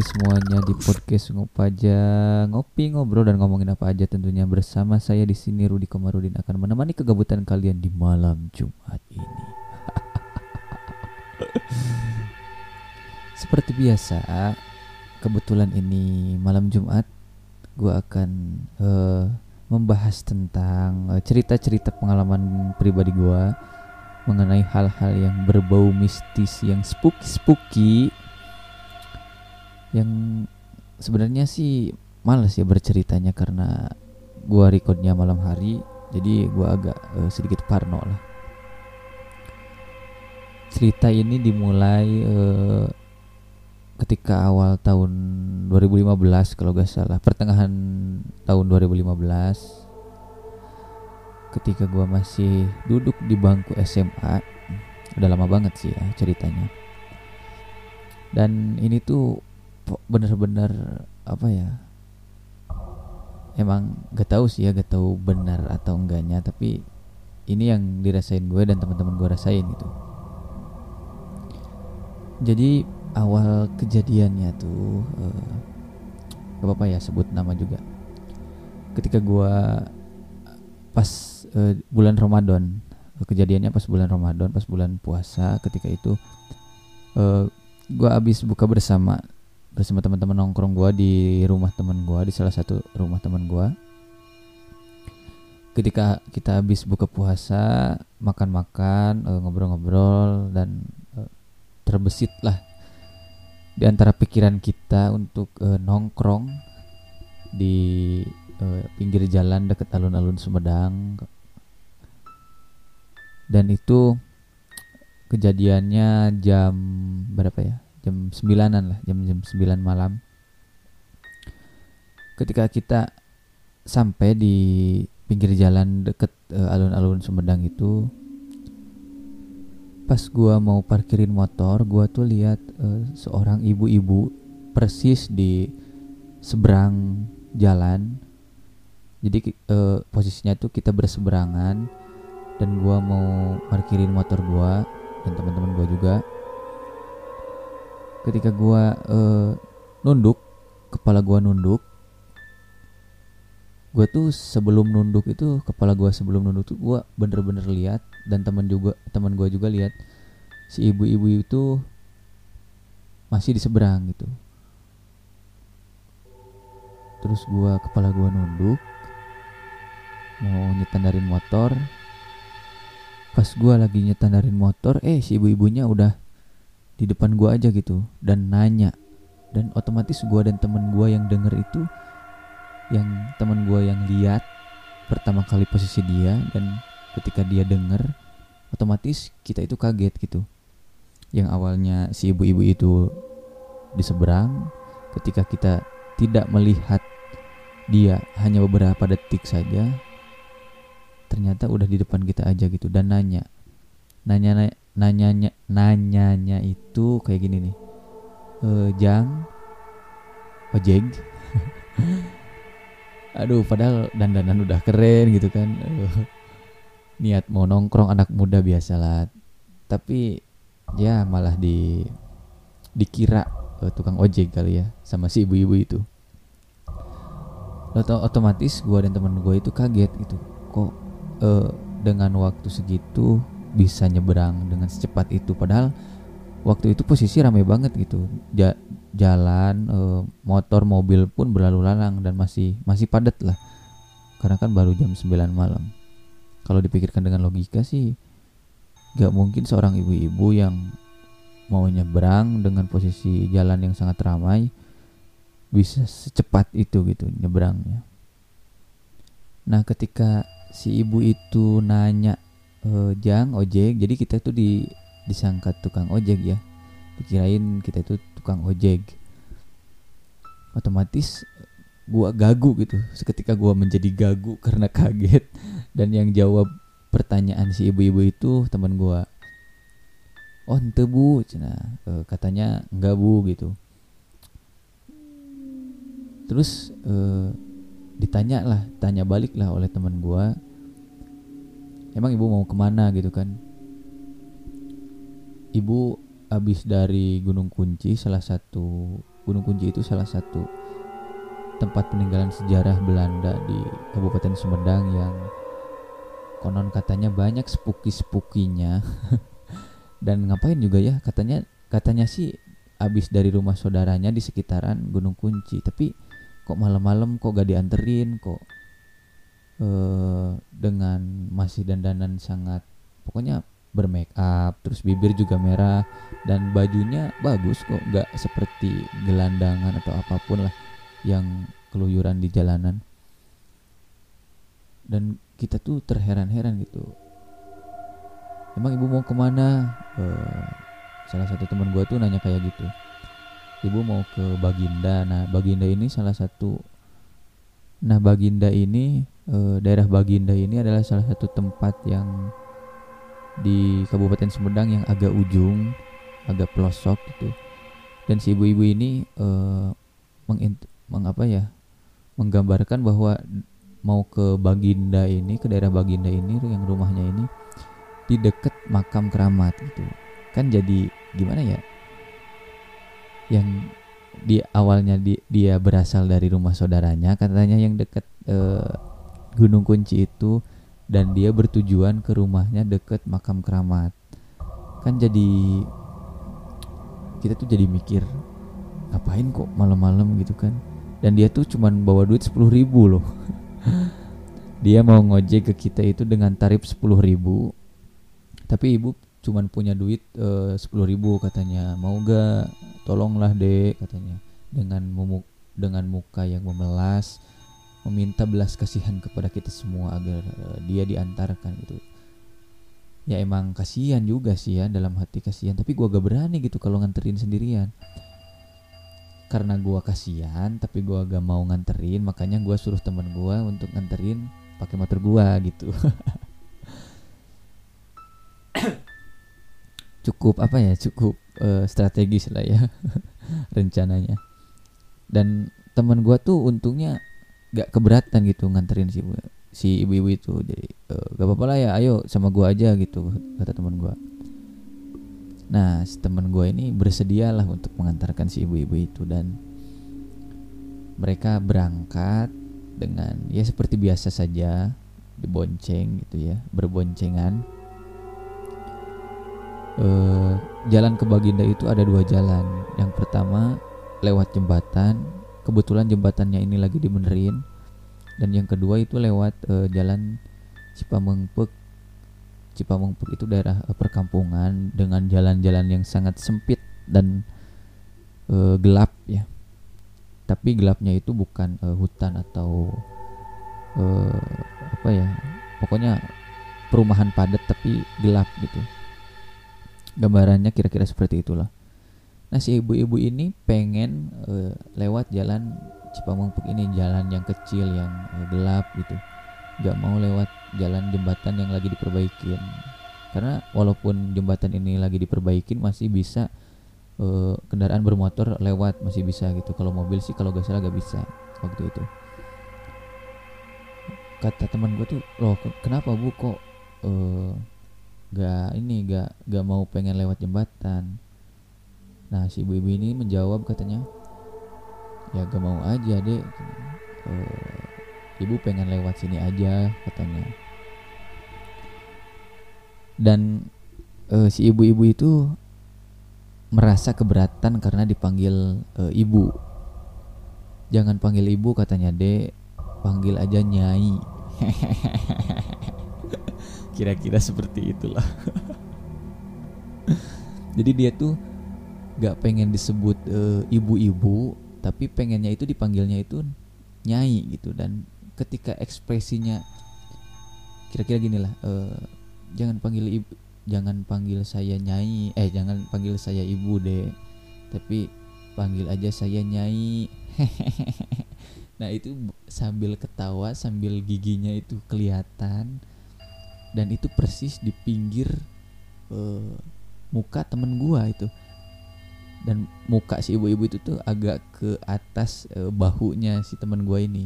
kembali semuanya di podcast Ngopaja Ngopi, ngobrol dan ngomongin apa aja tentunya bersama saya di sini Rudi Komarudin akan menemani kegabutan kalian di malam Jumat ini. Seperti biasa, kebetulan ini malam Jumat gue akan uh, membahas tentang uh, cerita-cerita pengalaman pribadi gue mengenai hal-hal yang berbau mistis, yang spooky-spooky yang sebenarnya sih males ya berceritanya karena gua recordnya malam hari jadi gua agak uh, sedikit parno lah. Cerita ini dimulai uh, ketika awal tahun 2015 kalau gak salah pertengahan tahun 2015 ketika gua masih duduk di bangku SMA udah lama banget sih ya ceritanya. Dan ini tuh bener-bener apa ya emang gak tahu sih ya gak tahu benar atau enggaknya tapi ini yang dirasain gue dan teman-teman gue rasain gitu. Jadi awal kejadiannya tuh uh, gak apa-apa ya sebut nama juga. Ketika gue pas uh, bulan Ramadan kejadiannya pas bulan Ramadan pas bulan puasa ketika itu uh, gue abis buka bersama bersama teman-teman nongkrong gue di rumah teman gue di salah satu rumah teman gue ketika kita habis buka puasa makan-makan uh, ngobrol-ngobrol dan uh, terbesit lah di antara pikiran kita untuk uh, nongkrong di pinggir jalan dekat alun-alun Sumedang. Dan itu kejadiannya jam berapa ya jam sembilanan lah jam jam sembilan malam. Ketika kita sampai di pinggir jalan deket uh, alun-alun Sumedang itu pas gua mau parkirin motor gua tuh lihat uh, seorang ibu-ibu persis di seberang jalan. Jadi uh, posisinya tuh kita berseberangan dan gua mau parkirin motor gua dan teman-teman gua juga ketika gua uh, nunduk kepala gua nunduk gua tuh sebelum nunduk itu kepala gua sebelum nunduk tuh gua bener-bener lihat dan teman juga teman gua juga lihat. Si ibu-ibu itu masih di seberang gitu. Terus gua kepala gua nunduk mau nyetandarin motor. Pas gua lagi nyetandarin motor eh si ibu-ibunya udah di depan gua aja gitu dan nanya. Dan otomatis gua dan temen gua yang denger itu yang temen gua yang lihat pertama kali posisi dia dan ketika dia denger otomatis kita itu kaget gitu. Yang awalnya si ibu-ibu itu di seberang ketika kita tidak melihat dia hanya beberapa detik saja ternyata udah di depan kita aja gitu dan nanya. Nanya nanyanya nanyanya itu kayak gini nih. E, jang ojek aduh padahal dandanan udah keren gitu kan. Aduh, niat mau nongkrong anak muda biasalah tapi ya malah di dikira uh, tukang ojek kali ya sama si ibu-ibu itu. Tau otomatis gue dan temen gue itu kaget gitu. Kok uh, dengan waktu segitu bisa nyeberang dengan secepat itu. Padahal waktu itu posisi ramai banget gitu. Ja jalan e, motor mobil pun berlalu lalang dan masih masih padat lah. Karena kan baru jam 9 malam. Kalau dipikirkan dengan logika sih gak mungkin seorang ibu-ibu yang mau nyebrang dengan posisi jalan yang sangat ramai bisa secepat itu gitu nyebrangnya. Nah ketika si ibu itu nanya uh, jang ojek jadi kita tuh di disangka tukang ojek ya. Dikirain kita itu tukang ojek. Otomatis gua gagu gitu. Seketika gua menjadi gagu karena kaget. Dan yang jawab pertanyaan si ibu-ibu itu teman gua. Oh ente bu. Cina e, katanya enggak bu gitu. Terus e, ditanya lah tanya balik lah oleh teman gua emang ibu mau ke mana gitu kan? Ibu habis dari Gunung Kunci salah satu Gunung Kunci itu salah satu tempat peninggalan sejarah Belanda di Kabupaten Sumedang yang konon katanya banyak sepuki-sepukinya dan ngapain juga ya katanya katanya sih abis dari rumah saudaranya di sekitaran Gunung Kunci. Tapi kok malam-malam kok gak dianterin kok eh, dengan masih dandanan sangat pokoknya bermake up terus bibir juga merah dan bajunya bagus kok nggak seperti gelandangan atau apa pun lah yang keluyuran di jalanan. Dan kita tuh terheran-heran gitu. Emang ibu mau ke mana? Uh, salah satu teman gue tuh nanya kayak gitu. Ibu mau ke Baginda. Nah Baginda ini salah satu nah Baginda ini uh, daerah Baginda ini adalah salah satu tempat yang di Kabupaten Sumedang yang agak ujung, agak pelosok gitu. Dan si ibu-ibu ini uh, meng, meng apa ya? menggambarkan bahwa mau ke Baginda ini, ke daerah Baginda ini yang rumahnya ini di dekat makam keramat gitu. Kan jadi gimana ya? Yang di awalnya di, dia berasal dari rumah saudaranya, katanya yang dekat uh, Gunung Kunci itu dan dia bertujuan ke rumahnya deket makam keramat. Kan jadi kita tuh jadi mikir ngapain kok malam-malam gitu kan? Dan dia tuh cuman bawa duit sepuluh ribu loh. Dia mau ngojek ke kita itu dengan tarif sepuluh ribu. Tapi ibu cuman punya duit eh, sepuluh ribu katanya. Mau gak tolonglah dek katanya. Dengan mumuk dengan muka yang memelas meminta belas kasihan kepada kita semua agar uh, dia diantarkan gitu. Ya emang kasihan juga sih ya dalam hati kasihan. Tapi gua gak berani gitu kalau nganterin sendirian. Karena gua kasihan tapi gua gak mau nganterin makanya gua suruh temen gua untuk nganterin pakai motor gua gitu. Cukup apa ya cukup uh, strategis lah ya rencananya. Dan teman gua tuh untungnya gak keberatan gitu nganterin si ibu si ibu-ibu itu. Jadi uh, gak apa-apa lah ya ayo sama gua aja gitu kata teman gua. Nah si teman gua ini bersedialah untuk mengantarkan si ibu-ibu itu dan mereka berangkat dengan ya seperti biasa saja dibonceng gitu ya berboncengan. Uh, jalan ke Baginda itu ada dua jalan. Yang pertama lewat jembatan kebetulan jembatannya ini lagi dibenerin. Dan yang kedua itu lewat uh, jalan Cipamengpek. Cipamengpek itu daerah uh, perkampungan dengan jalan-jalan yang sangat sempit dan uh, gelap ya. Tapi gelapnya itu bukan uh, hutan atau uh, apa ya pokoknya perumahan padat tapi gelap gitu. Gambarannya kira-kira seperti itulah Nah si ibu-ibu ini pengen uh, lewat jalan Cipamengpek ini jalan yang kecil yang uh, gelap gitu, gak mau lewat jalan jembatan yang lagi diperbaikin. Karena walaupun jembatan ini lagi diperbaikin masih bisa uh, kendaraan bermotor lewat masih bisa gitu. Kalau mobil sih kalau gak salah gak bisa waktu itu. Kata teman gue tuh, loh kenapa bu kok uh, gak ini gak gak mau pengen lewat jembatan? Nah si ibu-ibu ini menjawab katanya ya gak mau aja deh e, ibu pengen lewat sini aja katanya. Dan e, si ibu-ibu itu merasa keberatan karena dipanggil e, ibu. Jangan panggil ibu katanya dek. Panggil aja nyai. Kira-kira seperti itulah. Jadi dia tuh gak pengen disebut eh, ibu-ibu tapi pengennya itu dipanggilnya itu nyai gitu. Dan ketika ekspresinya kira-kira gini lah uh, jangan panggil ibu jangan panggil saya nyai eh jangan panggil saya ibu deh tapi panggil aja saya nyai. Nah itu sambil ketawa sambil giginya itu kelihatan dan itu persis di pinggir uh, muka temen gua itu dan muka si ibu-ibu itu tuh agak ke atas e, bahunya si teman gue ini.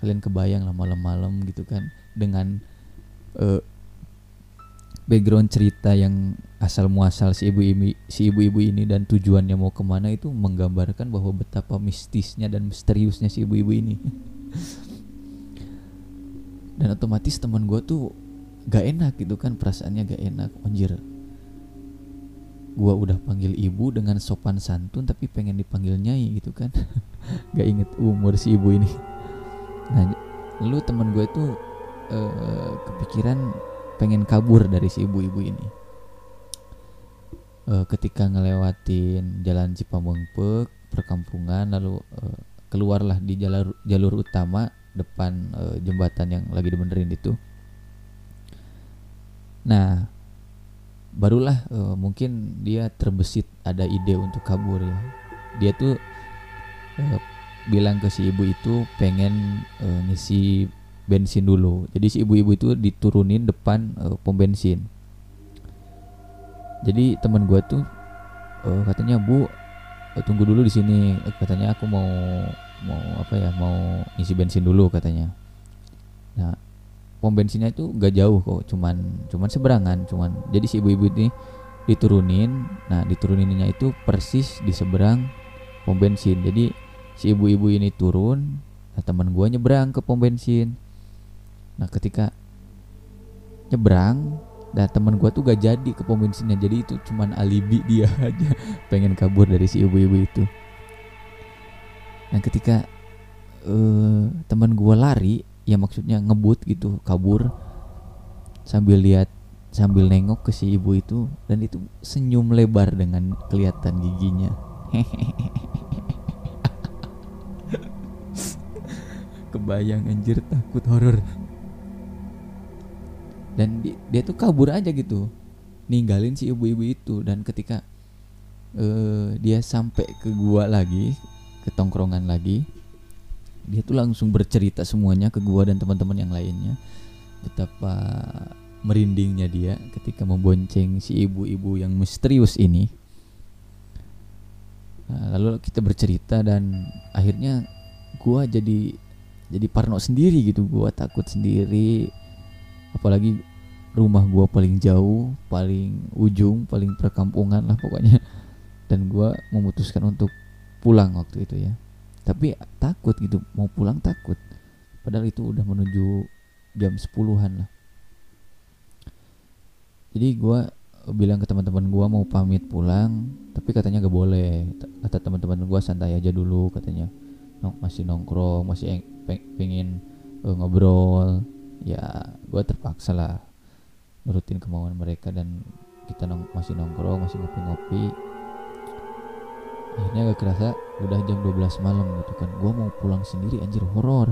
Kalian kebayang lah malam-malam gitu kan dengan e, background cerita yang asal muasal si ibu ini si ibu-ibu ini dan tujuannya mau ke mana itu menggambarkan bahwa betapa mistisnya dan misteriusnya si ibu-ibu ini. Dan otomatis teman gue tuh gak enak gitu kan perasaannya gak enak. Anjir gue udah panggil ibu dengan sopan santun tapi pengen dipanggil nyai gitu kan. Gak inget umur si ibu ini. Nah lu teman gue tuh uh, kepikiran pengen kabur dari si ibu-ibu ini. Uh, ketika ngelewatin jalan Cipamengpek perkampungan lalu uh, keluarlah di jalur jalur utama depan jembatan yang lagi dibenerin itu. Nah barulah uh, mungkin dia terbesit ada ide untuk kabur ya dia tuh uh, bilang ke si ibu itu pengen uh, ngisi bensin dulu. Jadi si ibu-ibu itu diturunin depan uh, pom bensin. Jadi teman gue tuh uh, katanya bu uh, tunggu dulu di sini. Katanya aku mau mau apa ya mau ngisi bensin dulu katanya. Nah pom bensinnya itu gak jauh kok, cuman cuman seberangan, cuman jadi si ibu-ibu ini diturunin. Nah dituruninnya itu persis di seberang pom bensin. Jadi si ibu-ibu ini turun, nah teman gue nyebrang ke pom bensin nah ketika nyebrang dan teman gue tuh gak jadi ke pom bensinnya jadi itu cuman alibi dia aja pengen kabur dari si ibu-ibu itu nah ketika uh, teman gue lari ya maksudnya ngebut gitu kabur. Sambil lihat sambil nengok ke si ibu itu dan itu senyum lebar dengan kelihatan giginya. Kebayang anjir takut horor. Dan di, dia tuh kabur aja gitu ninggalin si ibu-ibu itu. Dan ketika uh, dia sampai ke gua lagi ke tongkrongan lagi dia tuh langsung bercerita semuanya ke gua dan teman-teman yang lainnya. Betapa merindingnya dia ketika membonceng si ibu-ibu yang misterius ini. Nah, lalu kita bercerita dan akhirnya gua jadi jadi parno sendiri gitu. Gua takut sendiri. Apalagi rumah gua paling jauh paling ujung paling perkampungan lah pokoknya. Dan gua memutuskan untuk pulang waktu itu ya tapi takut gitu mau pulang takut. Padahal itu udah menuju jam sepuluhan lah. Jadi gua bilang ke teman-teman gua mau pamit pulang tapi katanya gak boleh. Kata teman-teman gua santai aja dulu katanya. Masih nongkrong masih pengen uh, ngobrol. Ya gue terpaksa lah nurutin kemauan mereka dan kita nong masih nongkrong masih ngopi-ngopi. Akhirnya gak kerasa udah jam 12 malam gitu kan. Gue mau pulang sendiri anjir horor.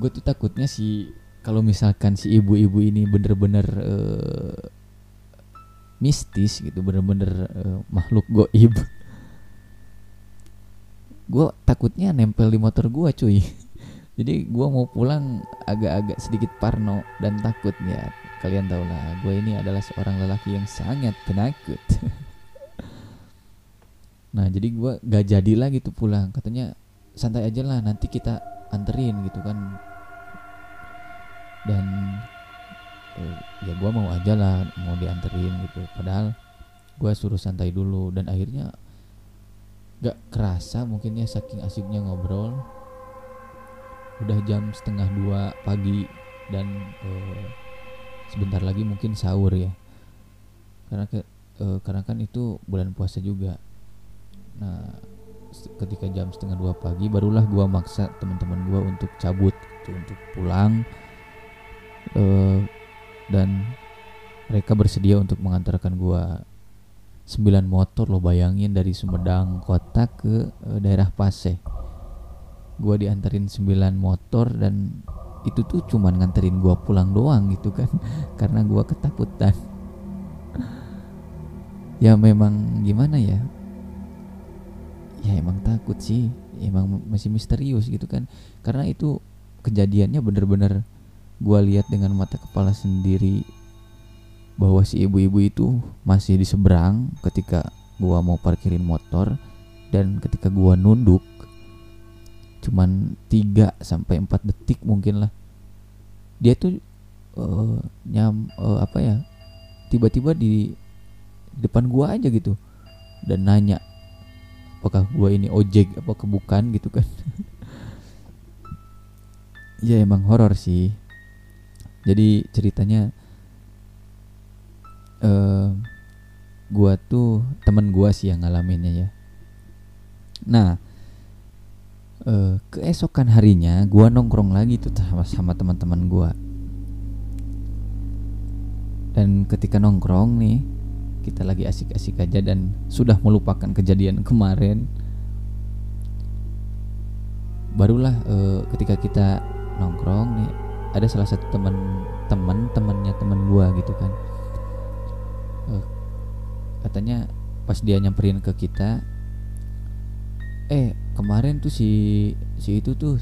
Gue tuh takutnya si kalau misalkan si ibu-ibu ini bener-bener uh, mistis gitu bener-bener uh, makhluk goib gue takutnya nempel di motor gue cuy. Jadi gue mau pulang agak-agak sedikit parno dan takut ya. Kalian tahu lah gue ini adalah seorang lelaki yang sangat penakut nah jadi gue gak jadi lagi tuh pulang. Katanya santai aja lah nanti kita anterin gitu kan. Dan eh, ya gue mau aja lah mau dianterin gitu. Padahal gue suruh santai dulu. Dan akhirnya gak kerasa mungkinnya saking asiknya ngobrol. Udah jam setengah dua pagi dan uh, sebentar lagi mungkin sahur ya. Karena ke, uh, karena kan itu bulan puasa juga nah ketika jam setengah dua pagi barulah gua maksa teman-teman gua untuk cabut gitu, untuk pulang. Uh, dan mereka bersedia untuk mengantarkan gua sembilan motor lo bayangin dari Sumedang kota ke uh, daerah Paseh. Gue dianterin 9 motor dan itu tuh cuman nganterin gue pulang doang gitu kan. Karena gue ketakutan. Ya memang gimana ya ya emang takut sih. Emang masih misterius gitu kan. Karena itu kejadiannya bener-bener gue lihat dengan mata kepala sendiri bahwa si ibu-ibu itu masih di seberang ketika gue mau parkirin motor dan ketika gue nunduk cuman 3 sampai 4 detik mungkin lah. Dia tuh uh, nyam uh, apa ya tiba-tiba di depan gua aja gitu dan nanya apakah gua ini ojek apa bukan gitu kan? Ya emang horor sih. Jadi ceritanya uh, gua tuh temen gua sih yang ngalaminnya ya. Nah uh, keesokan harinya gua nongkrong lagi tuh sama sama teman-teman gua. Dan ketika nongkrong nih kita lagi asik-asik aja dan sudah melupakan kejadian kemarin. Barulah uh, ketika kita nongkrong nih ada salah satu teman teman temannya teman gua gitu kan. Uh, katanya pas dia nyamperin ke kita eh kemarin tuh si si itu tuh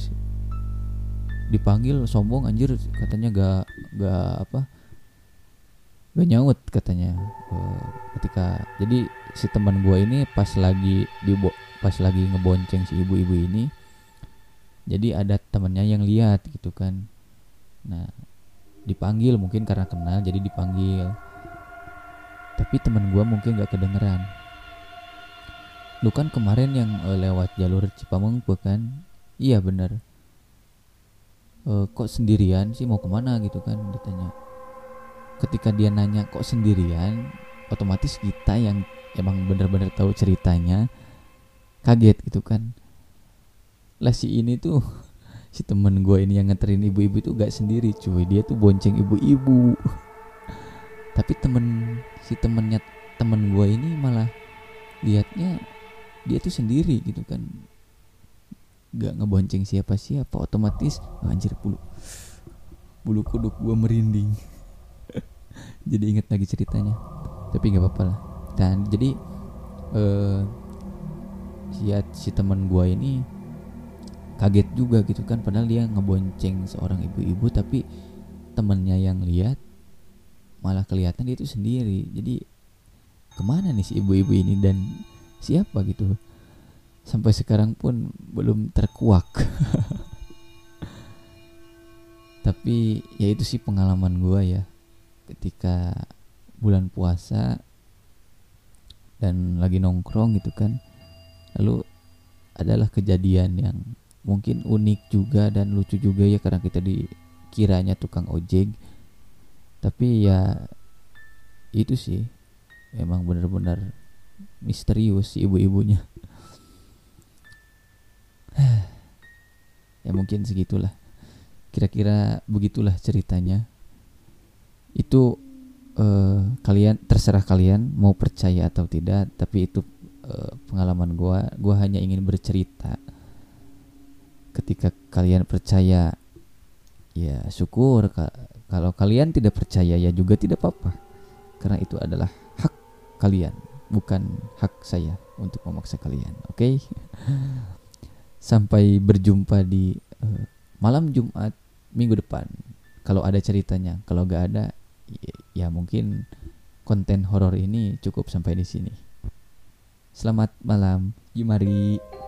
dipanggil sombong anjir katanya gak gak apa gak nyaut katanya uh, ketika jadi si teman gue ini pas lagi di pas lagi ngebonceng si ibu-ibu ini jadi ada temennya yang lihat gitu kan. Nah dipanggil mungkin karena kenal jadi dipanggil. Tapi teman gue mungkin gak kedengeran. Lu kan kemarin yang uh, lewat jalur Cipamengpe kan? Iya bener. Uh, kok sendirian sih? Mau ke mana gitu kan? Ditanya ketika dia nanya kok sendirian? Otomatis kita yang emang bener-bener tahu ceritanya kaget gitu kan. Lah si ini tuh si temen gue ini yang nganterin ibu-ibu itu gak sendiri cuy. Dia tuh bonceng ibu-ibu. Tapi temen si temennya temen gue ini malah liatnya dia tuh sendiri gitu kan. Gak ngebonceng siapa siapa otomatis anjir bulu bulu kuduk gue merinding jadi inget lagi ceritanya. Tapi nggak apa-apa lah. Dan jadi uh, si si teman gue ini kaget juga gitu kan. Padahal dia ngebonceng seorang ibu-ibu tapi temennya yang lihat malah kelihatan dia itu sendiri. Jadi ke mana nih si ibu-ibu ini dan siapa gitu? Sampai sekarang pun belum terkuak. Tapi ya itu sih pengalaman gue ya ketika bulan puasa dan lagi nongkrong gitu kan lalu adalah kejadian yang mungkin unik juga dan lucu juga ya karena kita dikiranya tukang ojek. Tapi ya itu sih emang benar-benar misterius ibu-ibunya. Ya mungkin segitulah. Kira-kira begitulah ceritanya itu uh, kalian terserah kalian mau percaya atau tidak tapi itu uh, pengalaman gua gua hanya ingin bercerita ketika kalian percaya ya syukur kalau kalian tidak percaya ya juga tidak apa-apa. Karena itu adalah hak kalian, bukan hak saya untuk memaksa kalian. Oke. Okay? Sampai berjumpa di uh, malam Jumat minggu depan. Kalau ada ceritanya, kalau gak ada ya mungkin konten horor ini cukup sampai di sini. Selamat malam, Yumari.